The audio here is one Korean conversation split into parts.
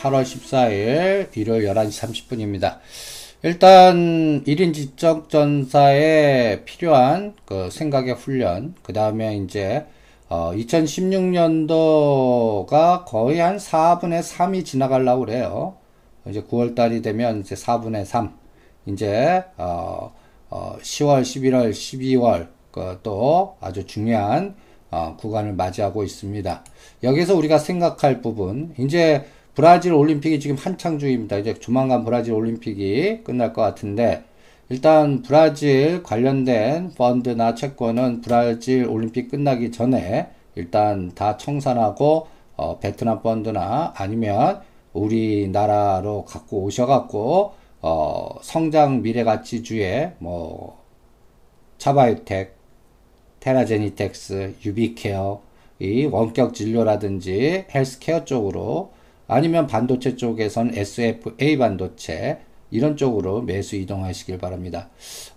8월 14일 일요일 11시 30분입니다. 일단 1인 지적 전사에 필요한 그 생각의 훈련, 그 다음에 이제 어, 2016년도가 거의 한 4분의 3이 지나가려고 그래요. 이제 9월 달이 되면 이제 4분의 3. 이제, 어, 어, 10월, 11월, 12월, 그 또 아주 중요한 어, 구간을 맞이하고 있습니다. 여기서 우리가 생각할 부분, 이제 브라질 올림픽이 지금 한창 중입니다. 이제 조만간 브라질 올림픽이 끝날 것 같은데, 일단 브라질 관련된 펀드나 채권은 브라질 올림픽 끝나기 전에 일단 다 청산하고 어, 베트남 펀드나 아니면 우리나라로 갖고 오셔갖고 어, 성장 미래가치주에 뭐 차바이텍 테라젠이텍스, 유비케어, 이 원격 진료라든지 헬스케어 쪽으로 아니면 반도체 쪽에선 SFA 반도체 이런 쪽으로 매수 이동하시길 바랍니다.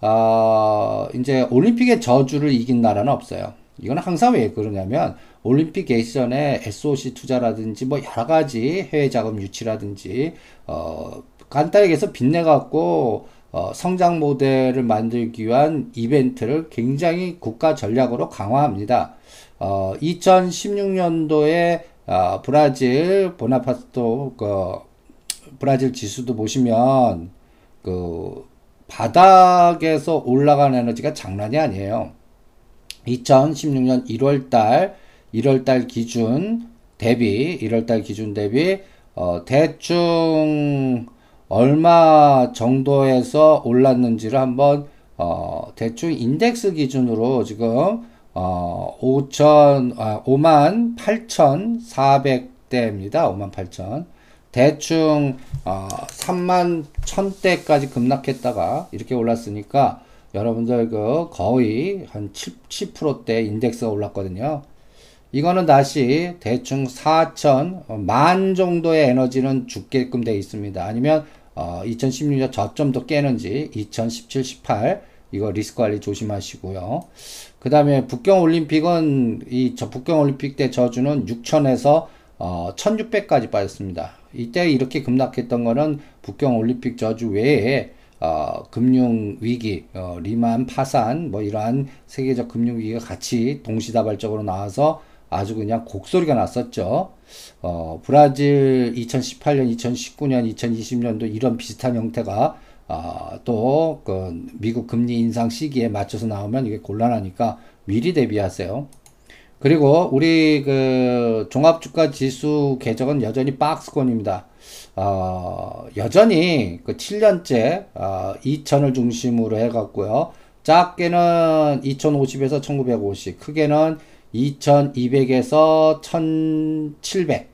아, 이제 올림픽의 저주를 이긴 나라는 없어요. 이건 항상 왜 그러냐면 올림픽 개시 전에 SOC 투자라든지 뭐 여러 가지 해외 자금 유치라든지 어 간단하게 해서 빚내 갖고 어, 성장 모델을 만들기 위한 이벤트를 굉장히 국가 전략으로 강화합니다. 어, 2016년도에 어, 브라질 보나파스토 그 브라질 지수도 보시면 그 바닥에서 올라간 에너지가 장난이 아니에요. 2016년 1월 달 1월 달 기준 대비 1월 달 기준 대비 어, 대충 얼마 정도에서 올랐는지를 한번 어, 대충 인덱스 기준으로 지금 어, 5천 아, 5만 8,400대입니다. 5만 8천. 대충 어, 3만 1000대까지 급락했다가 이렇게 올랐으니까 여러분들 그 거의 한 7, 10%대 인덱스가 올랐거든요. 이거는 다시 대충 4천 어, 만 정도의 에너지는 죽게끔 되어 있습니다. 아니면 어, 2016년 저점도 깨는지 2017, 18 이거 리스크 관리 조심하시고요. 그 다음에 북경 올림픽은 이 저 북경 올림픽 때 저주는 6천에서 어, 1600까지 빠졌습니다. 이때 이렇게 급락했던 거는 북경 올림픽 저주 외에 어, 금융 위기, 어, 리만 파산, 뭐 이러한 세계적 금융 위기가 같이 동시다발적으로 나와서 아주 그냥 곡소리가 났었죠. 어, 브라질 2018년, 2019년, 2020년도 이런 비슷한 형태가 아, 또, 그, 미국 금리 인상 시기에 맞춰서 나오면 이게 곤란하니까 미리 대비하세요. 그리고 우리 그 종합 주가 지수 계적은 여전히 박스권입니다. 어, 여전히 그 7년째 어, 2000을 중심으로 해 갖고요. 작게는 2050에서 1950, 크게는 2200에서 1700.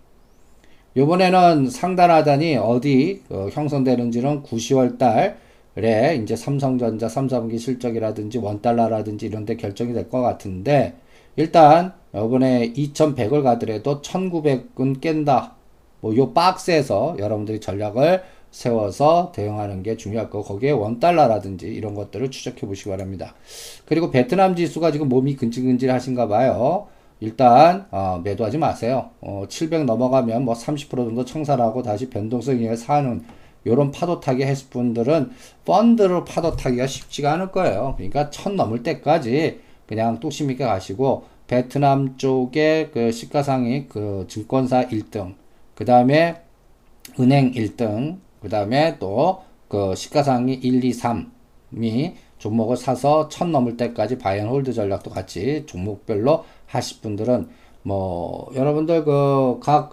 요번에는 상단 하단이 어디 어, 형성되는지는 9, 10월 달에 이제 삼성전자 3, 4분기 실적이라든지 원달러라든지 이런 데 결정이 될 것 같은데 일단 요번에 2100을 가더라도 1900은 깬다. 뭐 요 박스에서 여러분들이 전략을 세워서 대응하는 게 중요할 거고 거기에 원달러라든지 이런 것들을 추적해 보시기 바랍니다. 그리고 베트남 지수가 지금 몸이 근질근질 하신가 봐요. 일단 어, 매도하지 마세요. 어, 700 넘어가면 뭐 30% 정도 청산하고 다시 변동성에 사는 요런 파도 타기 했을 분들은 펀드로 파도 타기가 쉽지가 않을 거예요. 그러니까 천 넘을 때까지 그냥 뚝심 있게 가시고 베트남 쪽에 그 시가상이 그 증권사 1등, 그 다음에 은행 1등, 그 다음에 또 그 시가상이 1, 2, 3이 종목을 사서 천 넘을 때까지 바이앤 홀드 전략도 같이 종목별로 하실 분들은 뭐 여러분들 그각그그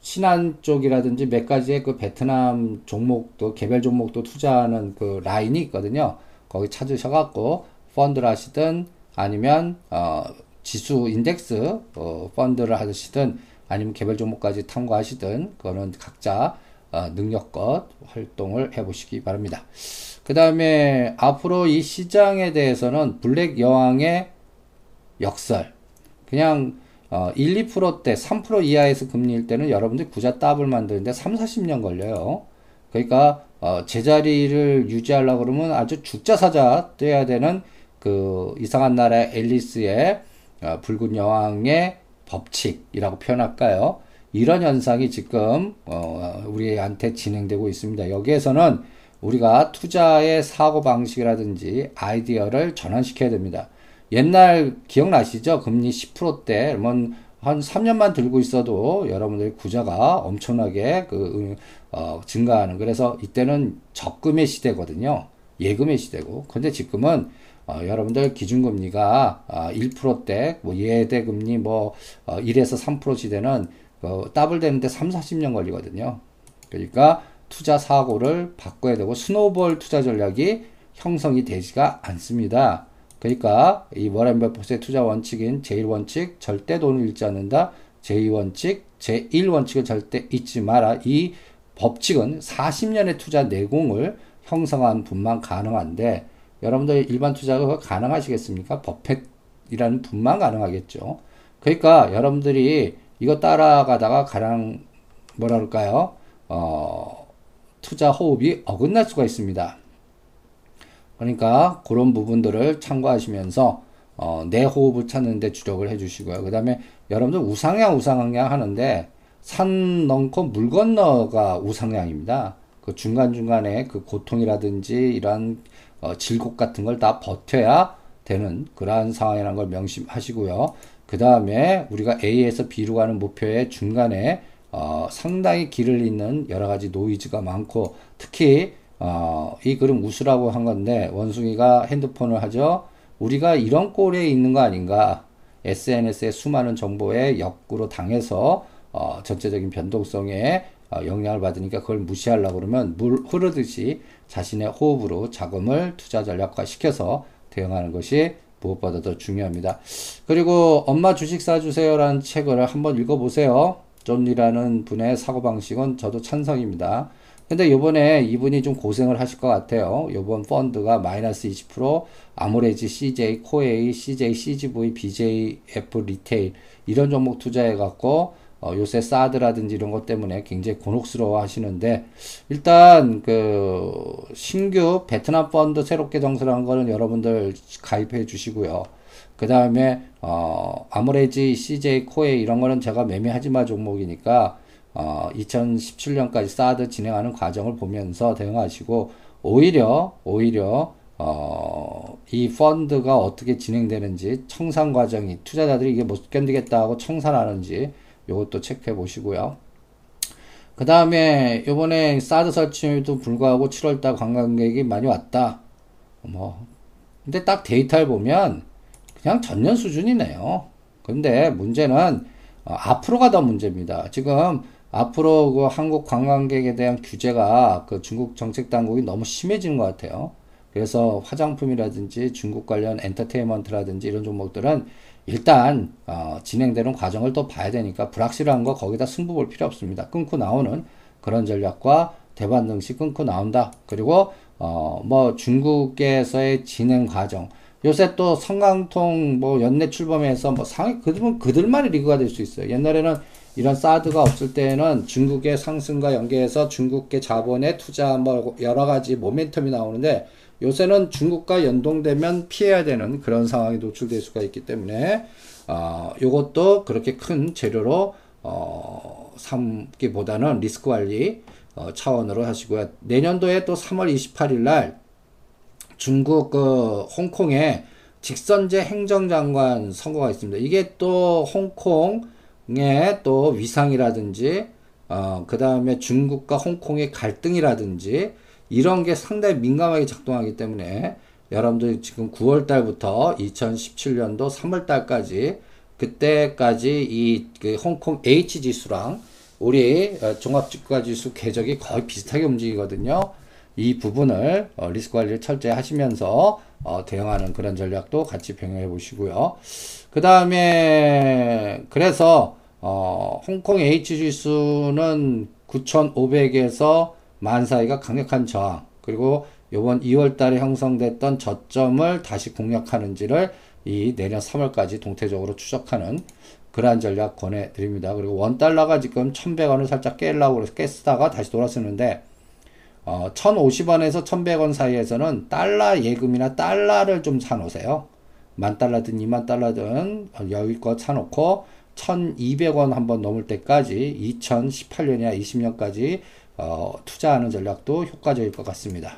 신한 쪽이라든지 몇 가지의 그 베트남 종목도 개별 종목도 투자하는 그 라인이 있거든요. 거기 찾으셔갖고 펀드를 하시든 아니면 어 지수 인덱스 어 펀드를 하시든 아니면 개별 종목까지 탐구하시든 그거는 각자 어, 능력껏 활동을 해보시기 바랍니다. 그 다음에 앞으로 이 시장에 대해서는 블랙 여왕의 역설 그냥 어, 1, 2%대 3% 이하에서 금리일 때는 여러분들이 구자 더블 만드는데 3, 40년 걸려요. 그러니까 어, 제자리를 유지하려고 그러면 아주 죽자사자 뛰야 되는 그 이상한 나라의 앨리스의 어, 붉은 여왕의 법칙이라고 표현할까요? 이런 현상이 지금 어, 우리한테 진행되고 있습니다. 여기에서는 우리가 투자의 사고 방식이라든지 아이디어를 전환시켜야 됩니다. 옛날 기억나시죠? 금리 10%대 뭐한 3년만 들고 있어도 여러분들의 구자가 엄청나게 그 어, 증가하는 그래서 이때는 적금의 시대거든요. 예금의 시대고. 근데 지금은 어, 여러분들 기준금리가 어, 1%대 뭐 예대 금리 뭐 어, 1에서 3% 시대는 어, 더블 되는데 3, 40년 걸리거든요. 그러니까 투자 사고를 바꿔야 되고 snowball 투자 전략이 형성이 되지가 않습니다. 그러니까 이 워렌 버핏의 투자 원칙인 제1원칙 절대 돈을 잃지 않는다. 제2원칙, 제1원칙을 절대 잊지 마라. 이 법칙은 40년의 투자 내공을 형성한 분만 가능한데 여러분들 일반 투자가 가능하시겠습니까? 버핏이라는 분만 가능하겠죠. 그러니까 여러분들이 이거 따라가다가 가장 뭐라 그럴까요? 어, 투자 호흡이 어긋날 수가 있습니다. 그러니까 그런 부분들을 참고하시면서 어, 내 호흡을 찾는 데 주력을 해주시고요. 그 다음에 여러분들 우상향 우상향 하는데 산 넘고 물 건너가 우상향입니다. 그 중간중간에 그 고통이라든지 이런 어, 질곡 같은 걸 다 버텨야 되는 그러한 상황이라는 걸 명심하시고요. 그 다음에 우리가 A에서 B로 가는 목표의 중간에 어, 상당히 길을 잇는 여러 가지 노이즈가 많고 특히 어, 이 그림 우수라고 한 건데 원숭이가 핸드폰을 하죠. 우리가 이런 꼴에 있는 거 아닌가? SNS의 수많은 정보에 역으로 당해서 어, 전체적인 변동성에 어, 영향을 받으니까 그걸 무시하려고 그러면 물 흐르듯이 자신의 호흡으로 자금을 투자 전략화 시켜서 대응하는 것이 무엇보다 더 중요합니다. 그리고 엄마 주식 사주세요라는 책을 한번 읽어보세요. 존 리라는 분의 사고방식은 저도 찬성입니다. 근데 요번에 이분이 좀 고생을 하실 것 같아요. 요번 펀드가 마이너스 20%, 아모레G CJ, 코웨이, CJ, CGV, BGF 리테일 이런 종목 투자해 갖고 어, 요새 사드라든지 이런 것 때문에 굉장히 곤혹스러워 하시는데, 일단, 그, 신규 베트남 펀드 새롭게 정설한 거는 여러분들 가입해 주시고요. 그 다음에, 어, 아모레G, CJ, 코웨이 이런 거는 제가 매매하지 마 종목이니까, 어, 2017년까지 사드 진행하는 과정을 보면서 대응하시고, 오히려, 오히려, 어, 이 펀드가 어떻게 진행되는지, 청산 과정이, 투자자들이 이게 못 견디겠다 하고 청산하는지, 요것도 체크해 보시고요. 그 다음에 요번에 사드 설치에도 불구하고 7월달 관광객이 많이 왔다. 뭐 근데 딱 데이터를 보면 그냥 전년 수준이네요. 근데 문제는 어, 앞으로가 더 문제입니다. 지금 앞으로 그 한국 관광객에 대한 규제가 그 중국 정책 당국이 너무 심해지는 것 같아요. 그래서 화장품이라든지 중국 관련 엔터테인먼트라든지 이런 종목들은 일단 어, 진행되는 과정을 또 봐야 되니까 불확실한 거 거기다 승부 볼 필요 없습니다. 끊고 나오는 그런 전략과 대반 등식 끊고 나온다. 그리고 어, 뭐 중국에서의 진행 과정. 요새 또 성강통 뭐 연내 출범해서 뭐 상위 그들은 그들만의 리그가 될 수 있어요. 옛날에는 이런 사드가 없을 때는 중국의 상승과 연계해서 중국계 자본의 투자 뭐 여러 가지 모멘텀이 나오는데 요새는 중국과 연동되면 피해야 되는 그런 상황이 노출될 수가 있기 때문에 어, 요것도 그렇게 큰 재료로 어, 삼기보다는 리스크 관리 어, 차원으로 하시고요. 내년도에 또 3월 28일 날 중국 그 홍콩에 직선제 행정장관 선거가 있습니다. 이게 또 홍콩의 또 위상이라든지 어, 그 다음에 중국과 홍콩의 갈등이라든지 이런 게 상당히 민감하게 작동하기 때문에 여러분들 지금 9월 달부터 2017년도 3월 달까지 그때까지 이 그 홍콩 H 지수랑 우리 어, 종합주가 지수 궤적이 거의 비슷하게 움직이거든요. 이 부분을 어, 리스크 관리를 철저히 하시면서 어, 대응하는 그런 전략도 같이 병행해 보시고요. 그 다음에 그래서 어, 홍콩 H 지수는 9,500에서 만 사이가 강력한 저항 그리고 요번 2월 달에 형성됐던 저점을 다시 공략하는지를 이 내년 3월까지 동태적으로 추적하는 그러한 전략 권해드립니다. 그리고 원달러가 지금 1100원을 살짝 깨려고 그래서 깼다가 다시 돌아서는데 어, 1050원에서 1100원 사이에서는 달러 예금이나 달러를 좀 사놓으세요. 만 달러든 2만 달러든 여유껏 사놓고 1200원 한번 넘을 때까지 2018년이나 20년까지 어, 투자하는 전략도 효과적일 것 같습니다.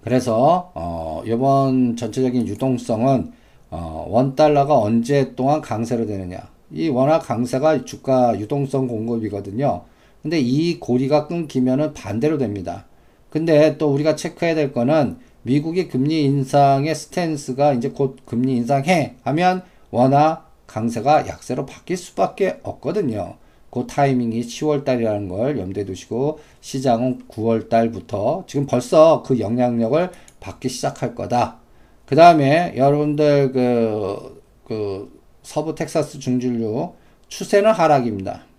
그래서 어, 이번 전체적인 유동성은 어, 원 달러가 언제 동안 강세로 되느냐. 이 워낙 강세가 주가 유동성 공급이거든요. 근데 이 고리가 끊기면은 반대로 됩니다. 근데 또 우리가 체크해야 될 거는 미국의 금리 인상의 스탠스가 이제 곧 금리 인상해 하면 워낙 강세가 약세로 바뀔 수밖에 없거든요. 그 타이밍이 10월 달이라는 걸 염두에 두시고 시장은 9월 달부터 지금 벌써 그 영향력을 받기 시작할 거다. 그 다음에 여러분들 그, 그 서부 텍사스 중진류 추세는 하락입니다.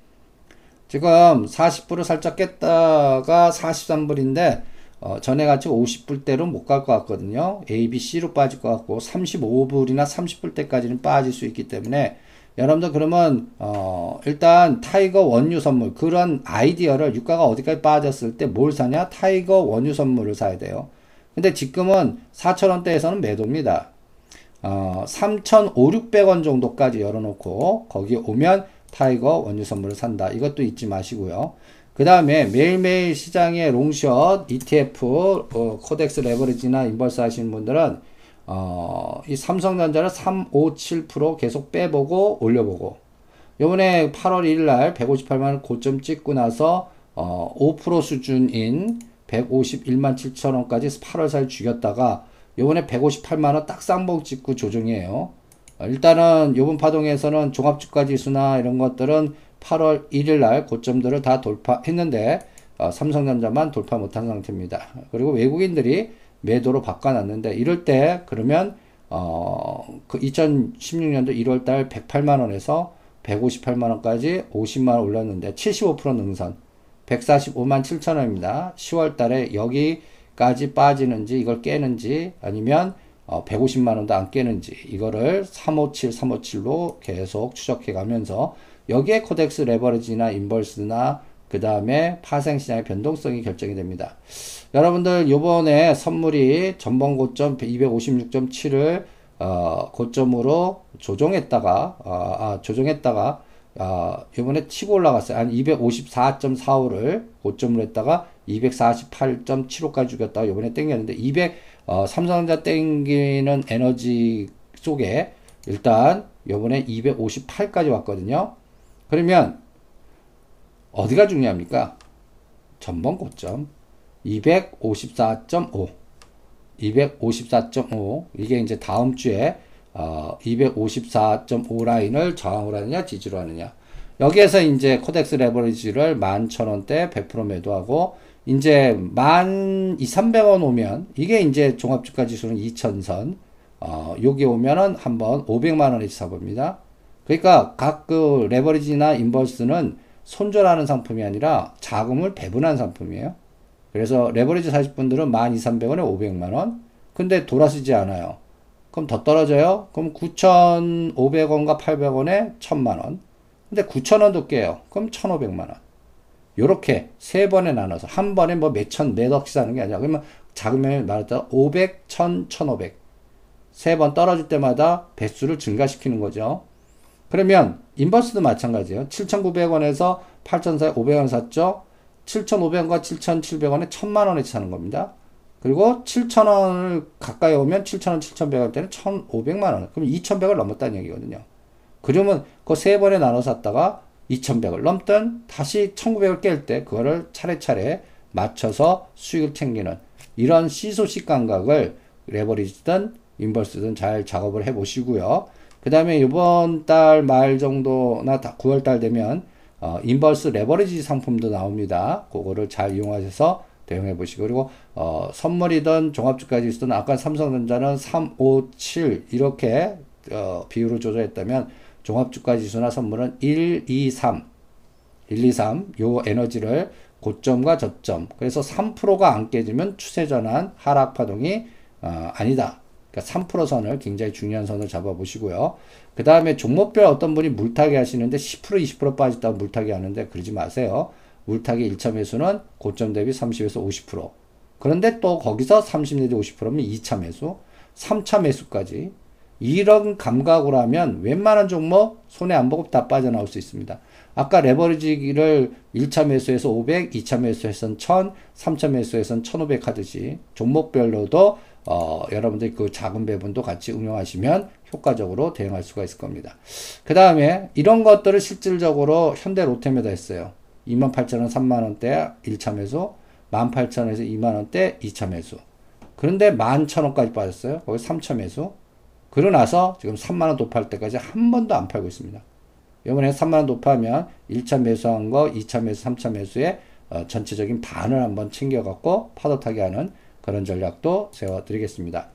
지금 40불을 살짝 깼다가 43불인데 어, 전에 같이 50불대로 못 갈 것 같거든요. A, B, C로 빠질 것 같고 35불이나 30불대까지는 빠질 수 있기 때문에 여러분들 그러면 어, 일단 타이거 원유 선물 그런 아이디어를 유가가 어디까지 빠졌을 때 뭘 사냐 타이거 원유 선물을 사야 돼요. 근데 지금은 4천원대에서는 매도입니다. 어, 3,500원 정도까지 열어놓고 거기 오면 타이거 원유 선물을 산다. 이것도 잊지 마시고요. 그 다음에 매일매일 시장에 long short, ETF, 어, 코덱스 레버리지나 inverse 하시는 분들은 어, 이 삼성전자를 3, 5, 7% 계속 빼보고 올려보고 요번에 8월 1일 날 158만원 고점 찍고 나서 어, 5% 수준인 151만 7천원까지 8월 살 죽였다가 요번에 158만원 딱 쌍봉 찍고 조정이에요. 어, 일단은 요번 파동에서는 종합주가 지수나 이런 것들은 8월 1일 날 고점들을 다 돌파했는데 어, 삼성전자만 돌파 못한 상태입니다. 그리고 외국인들이 매도로 바꿔놨는데 이럴 때 그러면 어, 그 2016년도 1월 달 108만 원에서 158만 원까지 50만 원 올렸는데 75% 능선 145만 7천 원입니다. 10월 달에 여기까지 빠지는지 이걸 깨는지 아니면 어, 150만 원도 안 깨는지 이거를 357, 357로 계속 추적해 가면서 여기에 코덱스 레버리지나 인벌스나 그 다음에 파생시장의 변동성이 결정이 됩니다. 여러분들 요번에 선물이 전번 고점 256.7을 어, 고점으로 조정했다가 어, 아, 조정했다가 어, 요번에 치고 올라갔어요. 한 254.45를 고점으로 했다가 248.75까지 죽였다가 요번에 땡겼는데 200 어, 삼성전자 땡기는 에너지 속에 일단 요번에 258까지 왔거든요. 그러면 어디가 중요합니까? 전번 고점 254.5 254.5 이게 이제 다음 주에 어, 254.5 라인을 저항으로 하느냐 지지로 하느냐 여기에서 이제 코덱스 레버리지를 11,000원대 100% 매도하고 이제 12,300원 오면 이게 이제 종합주가 지수는 2,000선 어, 여기 오면은 한번 500만 원에 사봅니다. 그러니까 각 그 레버리지나 인버스는 손절하는 상품이 아니라 자금을 배분한 상품이에요. 그래서 레버리지 사실 분들은 12,300원에 500만 원. 근데 돌아서지 않아요. 그럼 더 떨어져요? 그럼 9,500원과 800원에 1,000만 원. 근데 9,000원도 깨요. 그럼 1,500만 원. 요렇게 세 번에 나눠서 한 번에 뭐 몇천, 몇억씩 사는 게 아니라 그러면 자금을 말했다 500, 1,000, 1,500. 세 번 떨어질 때마다 배수를 증가시키는 거죠. 그러면 인버스도 마찬가지예요. 7,900원에서 8,400원 샀죠. 7,500원과 7,700원에 1,000만원에 사는 겁니다. 그리고 7,000원을 가까이 오면 7,000원, 7,100원 때는 1,500만원. 그럼 2,100을 넘었다는 얘기거든요. 그러면 그 세 번에 나눠 샀다가 2,100을 넘든 다시 1,900을 깰 때 그거를 차례차례 맞춰서 수익을 챙기는 이런 시소식 감각을 레버리지든 inverse든 잘 작업을 해 보시고요. 그 다음에 이번 달 말 정도나 9월 달 되면 어, inverse 레버리지 상품도 나옵니다. 그거를 잘 이용하셔서 대응해 보시고 그리고 어, 선물이든 종합주가 지수든 아까 삼성전자는 3, 5, 7 이렇게 어, 비율을 조절했다면 종합주가 지수나 선물은 1, 2, 3 1, 2, 3, 요 에너지를 고점과 저점. 그래서 3%가 안 깨지면 추세 전환 하락 파동이 어, 아니다. 그러니까 3% 선을 굉장히 중요한 선을 잡아 보시고요. 그 다음에 종목별 어떤 분이 물타기 하시는데 10% 20% 빠졌다고 물타기 하는데 그러지 마세요. 물타기 1차 매수는 고점 대비 30에서 50%. 그런데 또 거기서 30 내지 50%면 2차 매수, 3차 매수까지 이런 감각으로 하면 웬만한 종목 손해 안 보고 다 빠져나올 수 있습니다. 아까 레버리지를 1차 매수에서 500, 2차 매수에서는 1000, 3차 매수에서는 1500 하듯이 종목별로도 어, 여러분들이 그 작은 배분도 같이 응용하시면 효과적으로 대응할 수가 있을 겁니다. 그 다음에 이런 것들을 실질적으로 현대 롯데메다 했어요. 28,000원, 3만원대 1차 매수, 18,000원에서 2만원대 2차 매수. 그런데 11,000원까지 빠졌어요. 거기 3차 매수. 그러고 나서 지금 3만원 도파할 때까지 한 번도 안 팔고 있습니다. 이번에 3만원 도파하면 1차 매수한 거, 2차 매수, 3차 매수에 어, 전체적인 반을 한번 챙겨갖고 파도타기 하는 그런 전략도 세워드리겠습니다.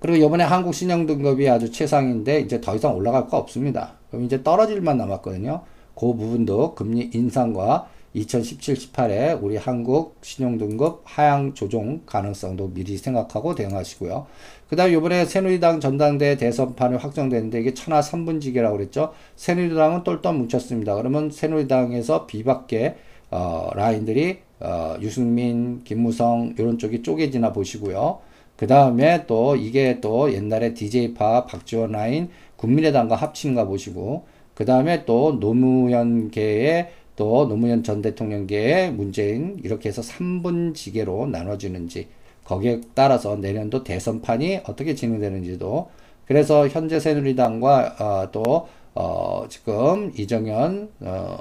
그리고 이번에 한국 신용 등급이 아주 최상인데 이제 더 이상 올라갈 거 없습니다. 그럼 이제 떨어질만 남았거든요. 그 부분도 금리 인상과 2017, 18에 우리 한국 신용등급 하향 조정 가능성도 미리 생각하고 대응하시고요. 그 다음 이번에 새누리당 전당대 대선판을 확정됐는데 이게 천하 3분지계라고 그랬죠. 새누리당은 똘똘 뭉쳤습니다. 그러면 새누리당에서 비박계 어, 라인들이 어, 유승민, 김무성 이런 쪽이 쪼개지나 보시고요. 그 다음에 또 이게 또 옛날에 DJ파 박지원 라인 국민의당과 합친가 보시고 그 다음에 또 노무현계의 또 노무현 전 대통령계의 문재인 이렇게 해서 3분 지계로 나눠지는지 거기에 따라서 내년도 대선판이 어떻게 진행되는지도 그래서 현재 새누리당과 어, 또 어, 지금 이정현 어,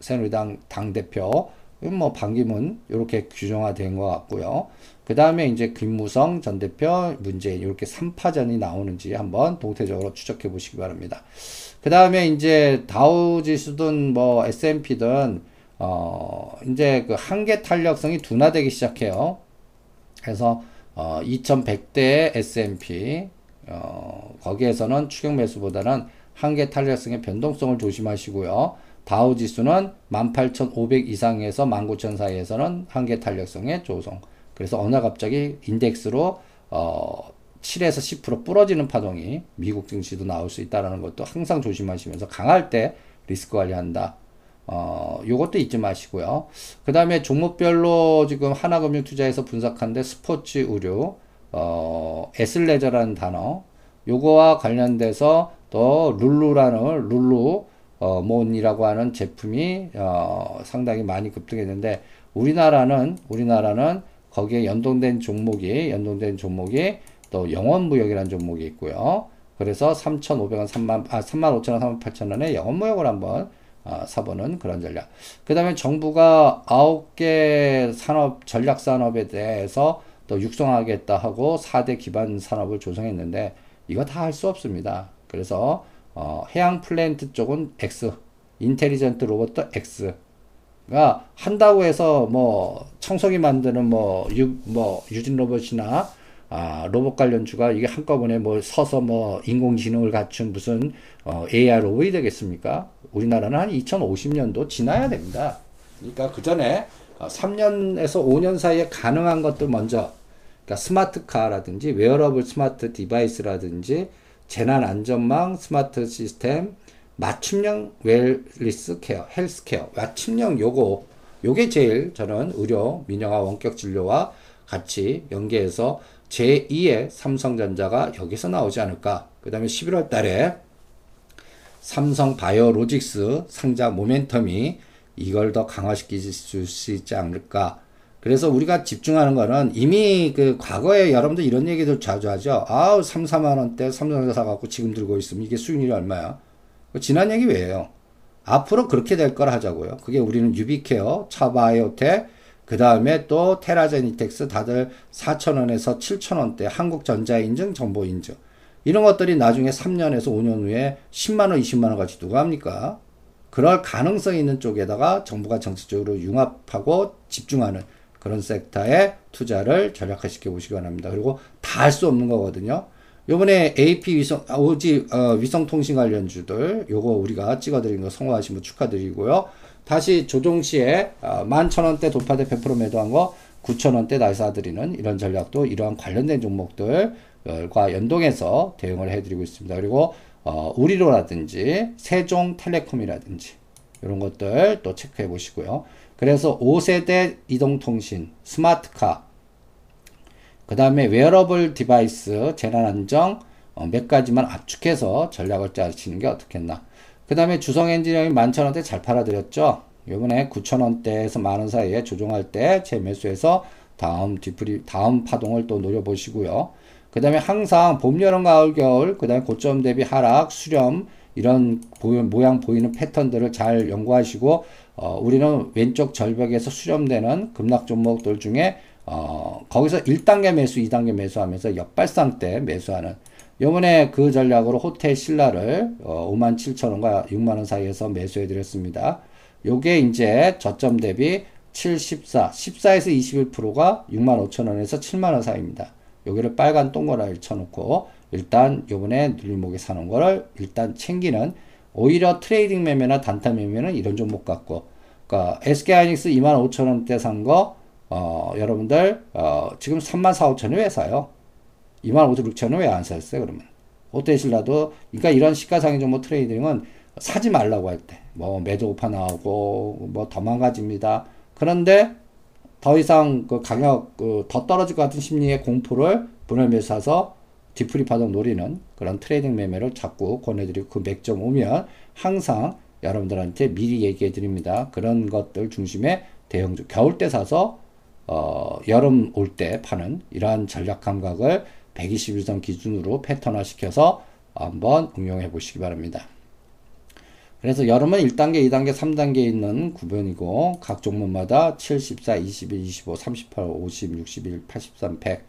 새누리당 당 대표 뭐 반기문 이렇게 규정화된 것 같고요. 그 다음에 이제 김무성 전 대표 문재인 이렇게 3파전이 나오는지 한번 동태적으로 추적해 보시기 바랍니다. 그 다음에 이제 다우 지수든 뭐 S&P든 어 이제 그 한계 탄력성이 둔화되기 시작해요. 그래서 어 2100대 S&P 어 거기에서는 추격 매수보다는 한계 탄력성의 변동성을 조심하시고요. 다우 지수는 18,500 이상에서 19,000 사이에서는 한계 탄력성의 조성. 그래서 어느 갑자기 인덱스로 어 7에서 10% 부러지는 파동이 미국 증시도 나올 수 있다라는 것도 항상 조심하시면서 강할 때 리스크 관리한다. 어, 요것도 잊지 마시고요. 그 다음에 종목별로 지금 하나금융투자에서 분석한데 스포츠 의류, 어, 에슬레저라는 단어, 요거와 관련돼서 또 룰루라는 룰루, 어, 몬이라고 하는 제품이, 어, 상당히 많이 급등했는데, 우리나라는, 우리나라는 거기에 연동된 종목이, 연동된 종목이 또 영원무역이라는 종목이 있고요. 그래서 3,500원, 3만, 아, 3만 5천 원, 3만 8천 원에 영원무역을 한번 아, 사보는 그런 전략. 그 다음에 정부가 9개 산업, 전략 산업에 대해서 또 육성하겠다 하고 4대 기반 산업을 조성했는데 이거 다 할 수 없습니다. 그래서 어, 해양 플랜트 쪽은 X, 인텔리전트 로봇도 X가 한다고 해서 뭐 청소기 만드는 뭐, 유, 뭐 유진 로봇이나 아, 로봇 관련주가 이게 한꺼번에 뭐 서서 뭐 인공지능을 갖춘 무슨 어, AI 로봇이 되겠습니까? 우리나라는 한 2050년도 지나야 됩니다. 그러니까 그 전에 3년에서 어, 5년 사이에 가능한 것들 먼저 그러니까 smart car라든지 wearable smart device라든지 재난 안전망 스마트 시스템 맞춤형 wellness care health care 맞춤형 요거 요게 제일 저는 의료 민영화 원격 진료와 같이 연계해서 제2의 삼성전자가 여기서 나오지 않을까. 그 다음에 11월 달에 삼성 바이오로직스 상장 모멘텀이 이걸 더 강화시킬 수 있지 않을까. 그래서 우리가 집중하는 거는 이미 그 과거에 여러분들 이런 얘기들 자주 하죠. 아우, 3, 4만원대 삼성전자 사갖고 지금 들고 있으면 이게 수익률이 얼마야? 지난 얘기 왜요? 앞으로 그렇게 될 걸 하자고요. 그게 우리는 유비케어, 차바이오텍, 그 다음에 또 테라젠이텍스 다들 4천원에서 7천원대 한국전자 인증, 정보 인증. 이런 것들이 나중에 3년에서 5년 후에 10만원, 20만원 가지 누가 합니까? 그럴 가능성이 있는 쪽에다가 정부가 정책적으로 융합하고 집중하는 그런 섹터에 투자를 전략화시켜 보시기 바랍니다. 그리고 다 할 수 없는 거거든요. 요번에 AP 위성, 아, 오지, 어, 위성통신 관련주들, 요거 우리가 찍어드린 거 성공하신 분 축하드리고요. 다시 조종 시에, 어, 11,000원대 돌파대 100% 매도한 거 9,000원대 날사드리는 이런 전략도 이러한 관련된 종목들과 연동해서 대응을 해드리고 있습니다. 그리고, 어, 우리로라든지 세종텔레콤이라든지 이런 것들 또 체크해 보시고요. 그래서 5세대 이동통신, 스마트카, 그 다음에 wearable device, 재난안전 어, 몇 가지만 압축해서 전략을 짜시는 게 어떻겠나. 그 다음에 주성 엔지니어링 만천원대 잘 팔아드렸죠. 요번에 9천원대에서 만원 사이에 조정할 때 재매수해서 다음 뒤풀이, 다음 파동을 또 노려보시고요. 그 다음에 항상 봄, 여름, 가을, 겨울, 그 다음에 고점 대비 하락, 수렴, 이런 모양 보이는 패턴들을 잘 연구하시고, 어, 우리는 왼쪽 절벽에서 수렴되는 급락 종목들 중에 어, 거기서 1단계 매수, 2단계 매수하면서 역발상 때 매수하는 요번에 그 전략으로 호텔 신라를 어, 5만 7천원과 6만원 사이에서 매수해 드렸습니다. 요게 이제 저점 대비 7, 14, 14에서 21%가 6만 5천원에서 7만원 사이입니다. 여기를 빨간 동그라미를 쳐놓고 일단 요번에 눌림목에 사는 거를 일단 챙기는 오히려 trading 매매나 단타 매매는 이런 종목 같고 그러니까 SK하이닉스 2만 5천원대 산거 어, 여러분들, 어, 지금 3만 4, 5천원 왜 사요? 2만 5천 6천 원 왜 안 샀어요, 그러면? 호텔신라도, 그러니까 이런 시가상의 정보 트레이딩은 사지 말라고 할 때, 뭐, 매도 오파 나오고, 뭐, 더 망가집니다. 그런데 더 이상 그 가격, 그 더 떨어질 것 같은 심리의 공포를 분할매 사서 디프리 파동 노리는 그런 트레이딩 매매를 자꾸 권해드리고 그 맥점 오면 항상 여러분들한테 미리 얘기해 드립니다. 그런 것들 중심에 대형, 겨울 때 사서 어, 여름 올 때 파는 이러한 전략 감각을 121선 기준으로 패턴화 시켜서 한번 응용해 보시기 바랍니다. 그래서 여름은 1단계, 2단계, 3단계 있는 구변이고 각 종목마다 7, 14, 21, 25, 38, 50, 61, 83, 100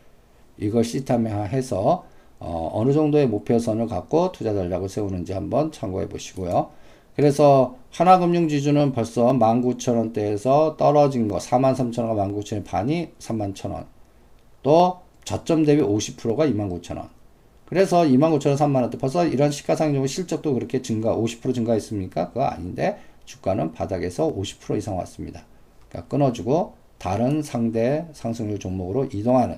이걸 시스템화해서 어, 어느 정도의 목표선을 갖고 투자 전략을 세우는지 한번 참고해 보시고요. 그래서 하나금융지주는 벌써 19,000원대에서 떨어진 거 43,000원과 19,000원 반이 31,000원 또 저점 대비 50%가 29,000원 그래서 29,000원 3만원 대 벌써 이런 시가상정 실적도 그렇게 증가 50% 증가했습니까? 그거 아닌데 주가는 바닥에서 50% 이상 왔습니다. 그러니까 끊어주고 다른 상대 상승률 종목으로 이동하는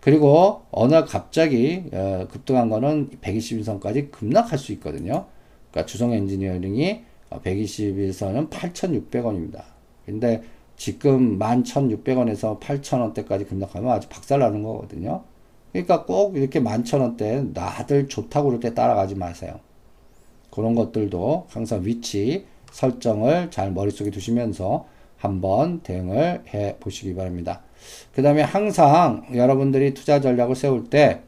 그리고 어느 날 갑자기 어, 급등한 거는 121선까지 급락할 수 있거든요. 그러니까 주성 엔지니어링이 121선은 8,600원입니다. 근데 지금 11,600원에서 8,000원대까지 급락하면 아주 박살나는 거거든요. 그러니까 꼭 이렇게 11,000원대 나들 좋다고 때 따라가지 마세요. 그런 것들도 항상 위치 설정을 잘 머릿속에 두시면서 한번 대응을 해 보시기 바랍니다. 그 다음에 항상 여러분들이 투자 전략을 세울 때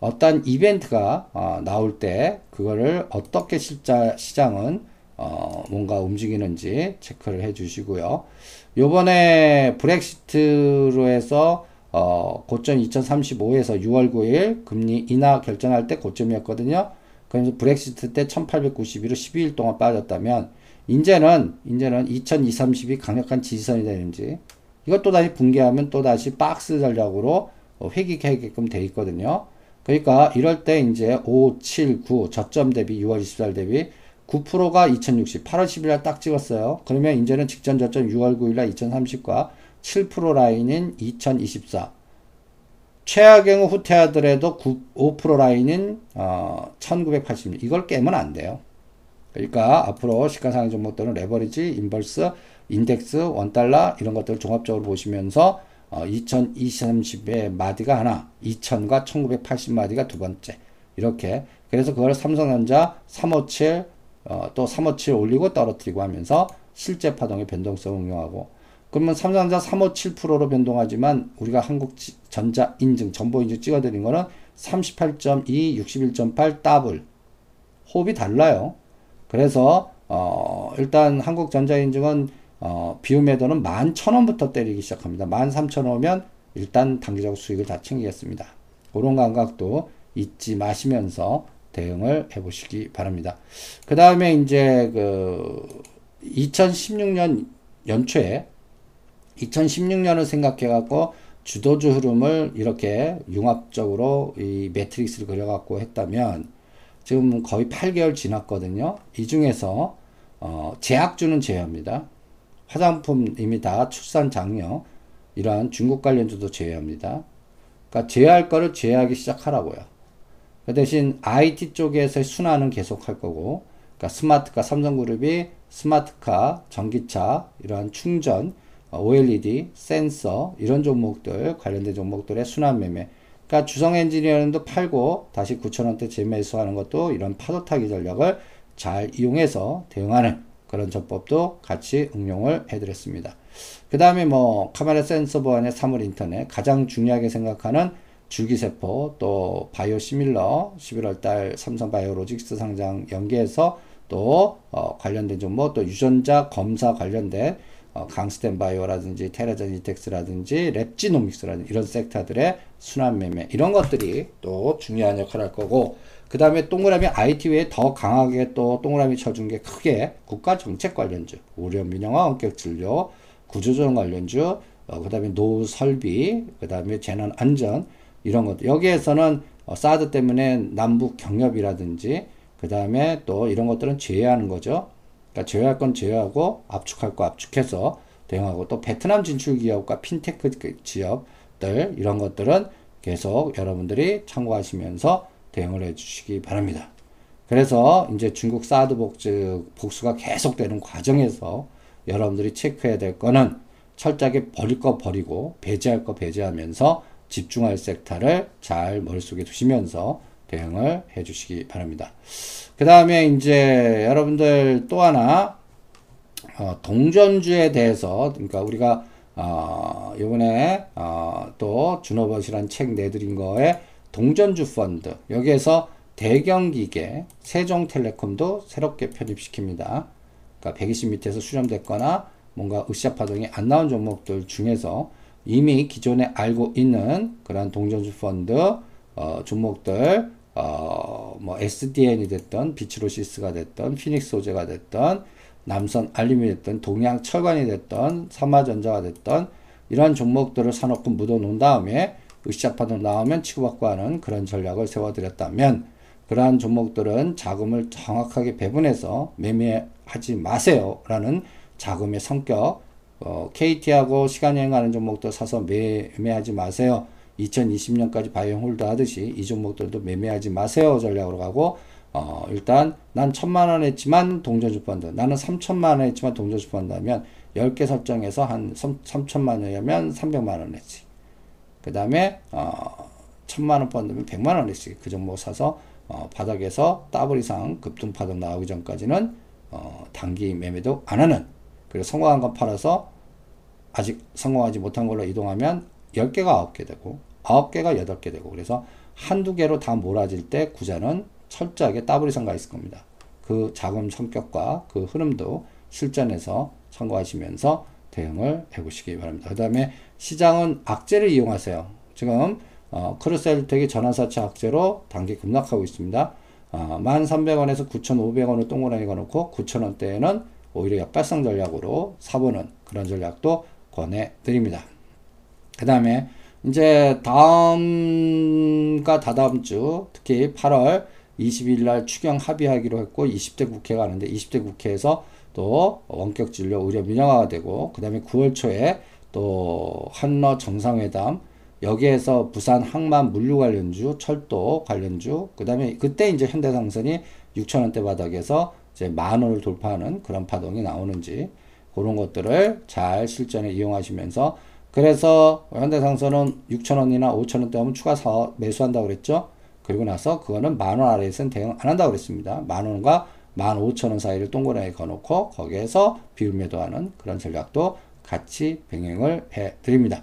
어떤 이벤트가 어, 나올 때 그거를 어떻게 실자 시장은 어, 뭔가 움직이는지 체크를 해 주시고요. 요번에 브렉시트로 해서 어, 고점 2035에서 6월 9일 금리 인하 결정할 때 고점이었거든요. 그래서 브렉시트 때 1892로 12일 동안 빠졌다면 이제는 이제는 2230이 강력한 지지선이 되는지 이것 다시 붕괴하면 또 다시 박스 전략으로 회귀하게끔 돼 있거든요. 그러니까 이럴 때 이제 5, 7, 9 저점 대비 6월 24일 대비 9%가 2060, 8월 10일 날 딱 찍었어요. 그러면 이제는 직전 저점 6월 9일 날 2030과 7% 라인인 2024. 최악의 후퇴하더라도 9, 5% 라인인 어, 1980. 이걸 깨면 안 돼요. 그러니까 앞으로 시가상위 종목들은 레버리지, inverse, 인덱스, 원달러 이런 것들을 종합적으로 보시면서 어, 2030의 마디가 하나, 2000과 1980 마디가 두 번째. 이렇게. 그래서 그걸 삼성전자 357, 어, 또 357 올리고 떨어뜨리고 하면서 실제 파동의 변동성을 응용하고. 그러면 삼성전자 357%로 변동하지만 우리가 한국전자 인증, 정보 인증 찍어드린 거는 38.2, 61.8 더블. 호흡이 달라요. 그래서, 어, 일단 한국전자 인증은 어, 비움 매도는 11,000원부터 때리기 시작합니다. 13,000원 오면 일단 단기적 수익을 다 챙기겠습니다. 그런 감각도 잊지 마시면서 대응을 해 보시기 바랍니다. 그 다음에 이제 그 2016년 연초에 2016년을 생각해 갖고 주도주 흐름을 이렇게 융합적으로 이 매트릭스를 그려 갖고 했다면 지금 거의 8개월 지났거든요. 이 중에서 어, 제약주는 제외합니다. 화장품 이미 다 출산 장려 이러한 중국 관련주도 제외합니다. 그러니까 제외할 거를 제외하기 시작하라고요. 그 대신 IT 쪽에서의 순환은 계속할 거고 그러니까 스마트카 삼성그룹이 스마트카, 전기차 이러한 충전 OLED, 센서 이런 종목들 관련된 종목들의 순환 매매 그러니까 주성 엔지니어링도 팔고 다시 9천원대 재매수하는 것도 이런 파도 타기 전략을 잘 이용해서 대응하는 그런 전법도 같이 응용을 해드렸습니다. 그 다음에 뭐 카메라 센서 보안의 사물 인터넷 가장 중요하게 생각하는 줄기세포 또 바이오 시밀러 11월달 삼성 바이오로직스 상장 연계해서 또 어, 관련된 종목 또 유전자 검사 관련된 어, 강스텐 바이오라든지 테라젠 이텍스라든지 랩지노믹스라든지 이런 섹터들의 순환 매매 이런 것들이 또 중요한 역할을 할 거고 그 다음에 동그라미 IT 외에 더 강하게 또 동그라미 쳐준 게 크게 국가 정책 관련주 의료 민영화 원격 진료 구조조정 관련주 어, 그 다음에 노후 설비 그 다음에 재난 안전 이런 것들 여기에서는 어, 사드 때문에 남북 경협이라든지 그 다음에 또 이런 것들은 제외하는 거죠. 그러니까 제외할 건 제외하고 압축할 거 압축해서 대응하고 또 베트남 진출 기업과 핀테크 기업들 이런 것들은 계속 여러분들이 참고하시면서 대응을 해 주시기 바랍니다. 그래서 이제 중국 사드 복수, 복수가 계속되는 과정에서 여러분들이 체크해야 될 거는 철저하게 버릴 거 버리고 배제할 거 배제하면서 집중할 섹터를 잘 머릿속에 두시면서 대응을 해 주시기 바랍니다. 그 다음에 이제 여러분들 또 하나 어, 동전주에 대해서 그러니까 우리가 어, 요번에 어, 또 준호버시란 책 내드린 거에 동전주 펀드 여기에서 대경기계 세종텔레콤도 새롭게 편입시킵니다. 그러니까 120m에서 수렴됐거나 뭔가 으쌰 파동이 안 나온 종목들 중에서 이미 기존에 알고 있는 그런 동전주 펀드 어, 종목들 어, 뭐 SDN이 됐던 비치로시스가 됐던 피닉스 소재가 됐던 남선 알림이 됐던 동양 철관이 됐던 삼화전자가 됐던 이런 종목들을 사놓고 묻어 놓은 다음에 으쌰파동 나오면 치고받고 하는 그런 전략을 세워드렸다면 그러한 종목들은 자금을 정확하게 배분해서 매매하지 마세요 라는 자금의 성격 어, KT하고 시간여행하는 종목도 사서 매 매하지 마세요. 2020년까지 buy and hold 하듯이 이 종목들도 매매하지 마세요. 전략으로 가고 어, 일단 난 천만 원 했지만 동전주 펀드 나는 삼천만 원 했지만 동전주 펀드 하면 10개 설정해서 한 3 천만 원이면 300만 원 했지. 그 다음에 어, 천만 원 펀드면 100만 원 했지. 그 종목 사서 어, 바닥에서 더블 이상 급등 파동 나오기 전까지는 어, 단기 매매도 안 하는 그리고 성공한 거 팔아서 아직 성공하지 못한 걸로 이동하면 10개가 9개 되고 9개가 8개 되고 그래서 한두 개로 다 몰아질 때 구자는 철저하게 더블 이상 가 있을 겁니다. 그 자금 성격과 그 흐름도 실전에서 참고하시면서 대응을 해보시기 바랍니다. 그 다음에 시장은 악재를 이용하세요. 지금 어, 크루셀텍이 전환사채 악재로 단기 급락하고 있습니다. 어, 1,300원에서 9,500원을 동그라미 걸어놓고 9,000원대에는 오히려 역발상 전략으로 사보는 그런 전략도 권해드립니다. 그 다음에 이제 다음과 다다음 주 특히 8월 20일 날 추경 합의하기로 했고 20대 국회가 하는데 20대 국회에서 또 원격 진료 의료 민영화가 되고 그 다음에 9월 초에 또 한러 정상회담 여기에서 부산 항만 물류 관련주 철도 관련주 그 다음에 그때 이제 현대상선이 6천 원대 바닥에서 이제 만 원을 돌파하는 그런 파동이 나오는지 그런 것들을 잘 실전에 이용하시면서 그래서 현대상선은 6천원이나 5천원대 하면 추가 사 매수한다고 그랬죠. 그리고 나서 그거는 만 원 아래에서는 대응 안 한다고 그랬습니다. 만 원과 만 오천 원 사이를 동그라미 거놓고 거기에서 비율 매도하는 그런 전략도 같이 병행을 해 드립니다.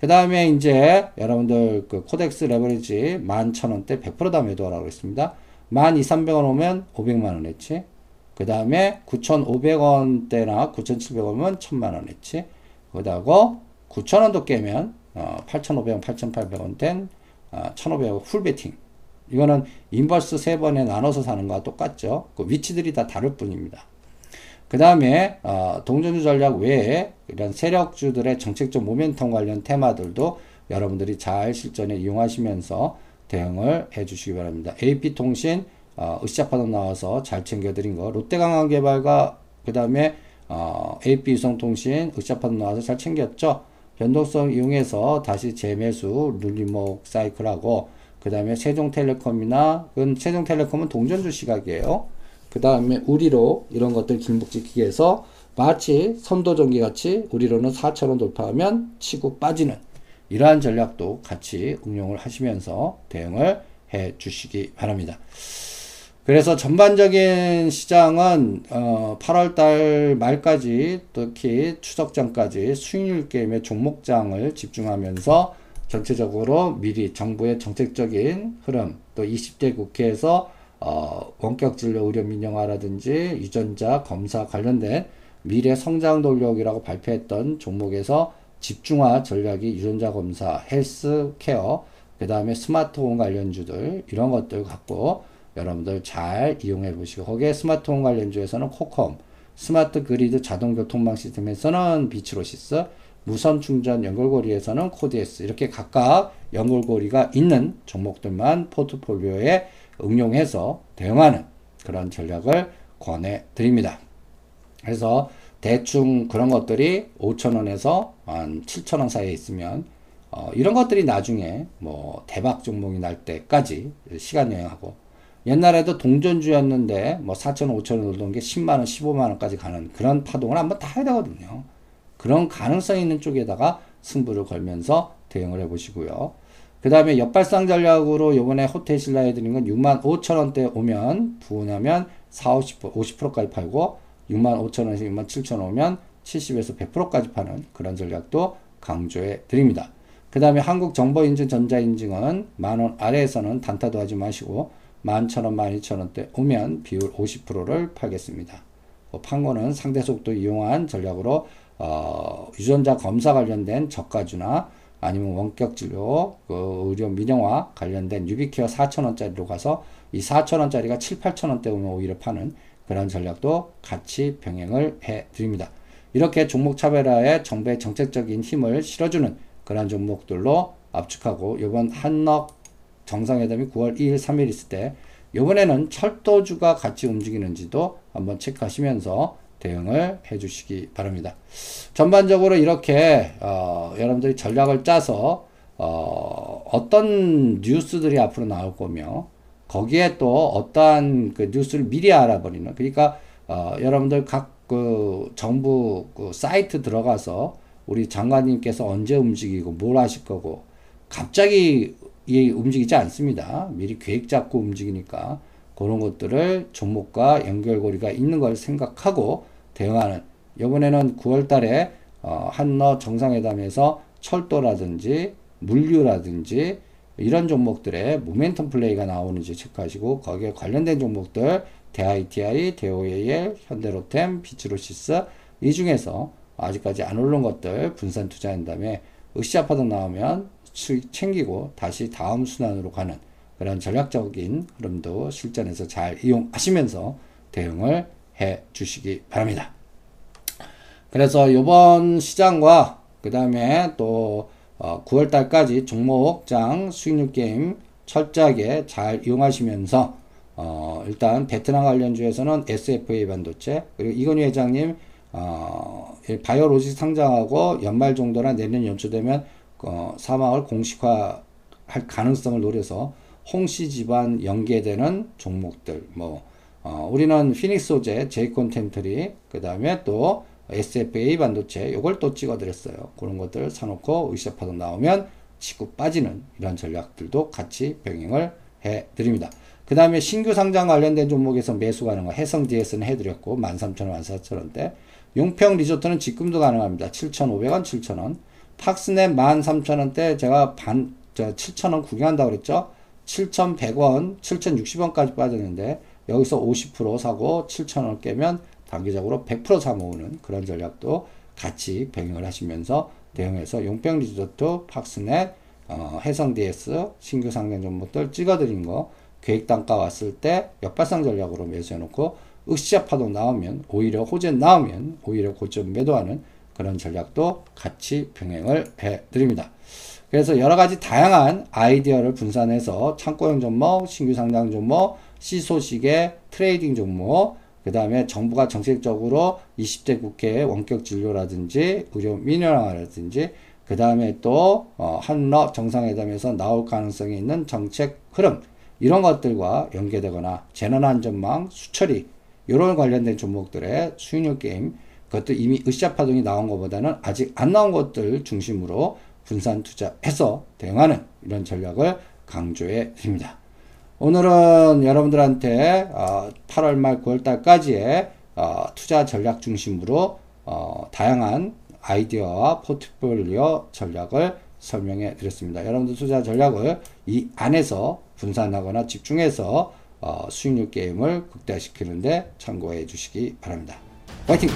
그 다음에 이제 여러분들 그 코덱스 레버리지 만 천원대 100%다 매도하라고 했습니다. 만 2, 300원 오면 500만원 했지. 그 다음에 9,500원대나 9,700원이면 1,000만원 했지. 그다고 9,000원도 깨면 어, 8,500원, 8,800원 된 어, 1,500원 풀베팅. 이거는 인버스 세 번에 나눠서 사는 거와 똑같죠. 그 위치들이 다 다를 뿐입니다. 그 다음에 어, 동전주 전략 외에 이런 세력주들의 정책적 모멘텀 관련 테마들도 여러분들이 잘 실전에 이용하시면서 대응을 해 주시기 바랍니다. AP통신 어, 으쌰파동 나와서 잘 챙겨드린 거 롯데강화개발과 그 다음에 어, AP유성통신 으쌰파동 나와서 잘 챙겼죠. 변동성 이용해서 다시 재매수 룰리목 사이클하고 그 다음에 세종텔레콤이나 그건 세종텔레콤은 동전주 시각이에요. 그 다음에 우리로 이런 것들 길목지키기에서 마치 선도전기 같이 우리로는 4천원 돌파하면 치고 빠지는 이러한 전략도 같이 응용을 하시면서 대응을 해 주시기 바랍니다. 그래서 전반적인 시장은 어 8월달 말까지 특히 추석 전까지 수익률 게임의 종목장을 집중하면서 전체적으로 미리 정부의 정책적인 흐름 또 20대 국회에서 어 원격 진료 의료 민영화라든지 유전자 검사 관련된 미래 성장 동력이라고 발표했던 종목에서 집중화 전략이 유전자 검사, 헬스케어, 그 다음에 스마트홈 관련주들 이런 것들 갖고 여러분들 잘 이용해 보시고 거기에 스마트홈 관련주에서는 코컴, 스마트 그리드 자동 교통망 시스템에서는 비츠로시스, 무선 충전 연결고리에서는 코디에스 이렇게 각각 연결고리가 있는 종목들만 포트폴리오에 응용해서 대응하는 그런 전략을 권해 드립니다. 그래서 대충 그런 것들이 5천원에서 한 7천원 사이에 있으면 어, 이런 것들이 나중에 뭐 대박 종목이 날 때까지 시간 여행하고 옛날에도 동전주였는데 뭐 4천 5천 원 정도 게 10만 원, 15만 원까지 가는 그런 파동을 한번 다 해야 되거든요. 그런 가능성이 있는 쪽에다가 승부를 걸면서 대응을 해 보시고요. 그 다음에 역발상 전략으로 요번에 호텔 신라 해드린 건 6만 5천 원대 오면 부은하면 4, 50%, 50%까지 팔고 6만 5천 원에서 6만 7천 원 오면 70에서 100%까지 파는 그런 전략도 강조해 드립니다. 그 다음에 한국정보인증 전자인증은 만원 아래에서는 단타도 하지 마시고 만 천원, 만 이천 원대 오면 비율 50%를 팔겠습니다. 그 판 거는 상대 속도 이용한 전략으로 어, 유전자 검사 관련된 저가주나 아니면 원격 진료, 그 의료 민영화 관련된 유비케어 4천원짜리로 가서 이 4천원짜리가 7, 8천원대 오면 오히려 파는 그런 전략도 같이 병행을 해 드립니다. 이렇게 종목 차별화에 정부의 정책적인 힘을 실어주는 그런 종목들로 압축하고 이번 한넉 정상회담이 9월 2일, 3일 있을 때 이번에는 철도주가 같이 움직이는지도 한번 체크하시면서 대응을 해 주시기 바랍니다. 전반적으로 이렇게 어, 여러분들이 전략을 짜서 어, 어떤 뉴스들이 앞으로 나올 거며 거기에 또 어떠한 그 뉴스를 미리 알아버리는 그러니까 어, 여러분들 각 그 정부 그 사이트 들어가서 우리 장관님께서 언제 움직이고 뭘 하실 거고 갑자기 이 움직이지 않습니다. 미리 계획 잡고 움직이니까 그런 것들을 종목과 연결고리가 있는 걸 생각하고 대응하는 이번에는 9월 달에 어, 한너 정상회담에서 철도라든지 물류라든지 이런 종목들의 모멘텀 플레이가 나오는지 체크하시고 거기에 관련된 종목들 대ITI, 대OAL, 현대로템, 비츠로시스 이 중에서 아직까지 안 오른 것들 분산 투자한 다음에 으쌰파동 나오면 수익 챙기고 다시 다음 순환으로 가는 그런 전략적인 흐름도 실전에서 잘 이용하시면서 대응을 해 주시기 바랍니다. 그래서 이번 시장과 그 다음에 또 어, 9월 달까지 종목장 수익률 게임 철저하게 잘 이용하시면서 어, 일단 베트남 관련주에서는 SFA 반도체 그리고 이건희 회장님 어, 바이오로직 상장하고 연말 정도나 내년 연초 되면 어, 사망을 공식화할 가능성을 노려서 홍씨 집안 연계되는 종목들 뭐 어, 우리는 피닉스 소재, 제이콘 텐트리 그 다음에 또 SFA 반도체 요걸 또 찍어드렸어요. 그런 것들 사놓고 의사파동 나오면 치고 빠지는 이런 전략들도 같이 병행을 해드립니다. 그 다음에 신규 상장 관련된 종목에서 매수 가능한 해성 DS는 해드렸고 13,000원, 14,000원대 용평 리조트는 지금도 가능합니다. 7,500원, 7,000원 탁스넷 13,000원대 제가 반, 저 7,000원 구경한다고 그랬죠? 7,100원, 7,060원까지 빠졌는데 여기서 50% 사고 7,000원 깨면 단기적으로 100% 사 모으는 그런 전략도 같이 병행을 하시면서 대응해서 용병 리조트, 팍스넷, 어, 해성 DS, 신규 상장 종목들 찍어드린 거 계획 단가 왔을 때 역발상 전략으로 매수해 놓고 으쌰 파동 나오면 오히려 호재 나오면 오히려 고점 매도하는 그런 전략도 같이 병행을 해 드립니다. 그래서 여러 가지 다양한 아이디어를 분산해서 창고형 종목, 신규 상장 종목, 시소식의 trading 종목, 그 다음에 정부가 정책적으로 20대 국회 원격 진료라든지 의료 민영화라든지 그 다음에 또 어, 한러 정상회담에서 나올 가능성이 있는 정책 흐름 이런 것들과 연계되거나 재난안전망 수처리 이런 관련된 종목들의 수익률 게임 그것도 이미 으쌰 파동이 나온 것보다는 아직 안 나온 것들 중심으로 분산 투자해서 대응하는 이런 전략을 강조해 드립니다. 오늘은 여러분들한테 8월 어, 말 9월 달까지의 어, 투자 전략 중심으로 어, 다양한 아이디어와 포트폴리오 전략을 설명해 드렸습니다. 여러분들 투자 전략을 이 안에서 분산하거나 집중해서 수익률 게임을 극대화시키는데 참고해 주시기 바랍니다. 화이팅!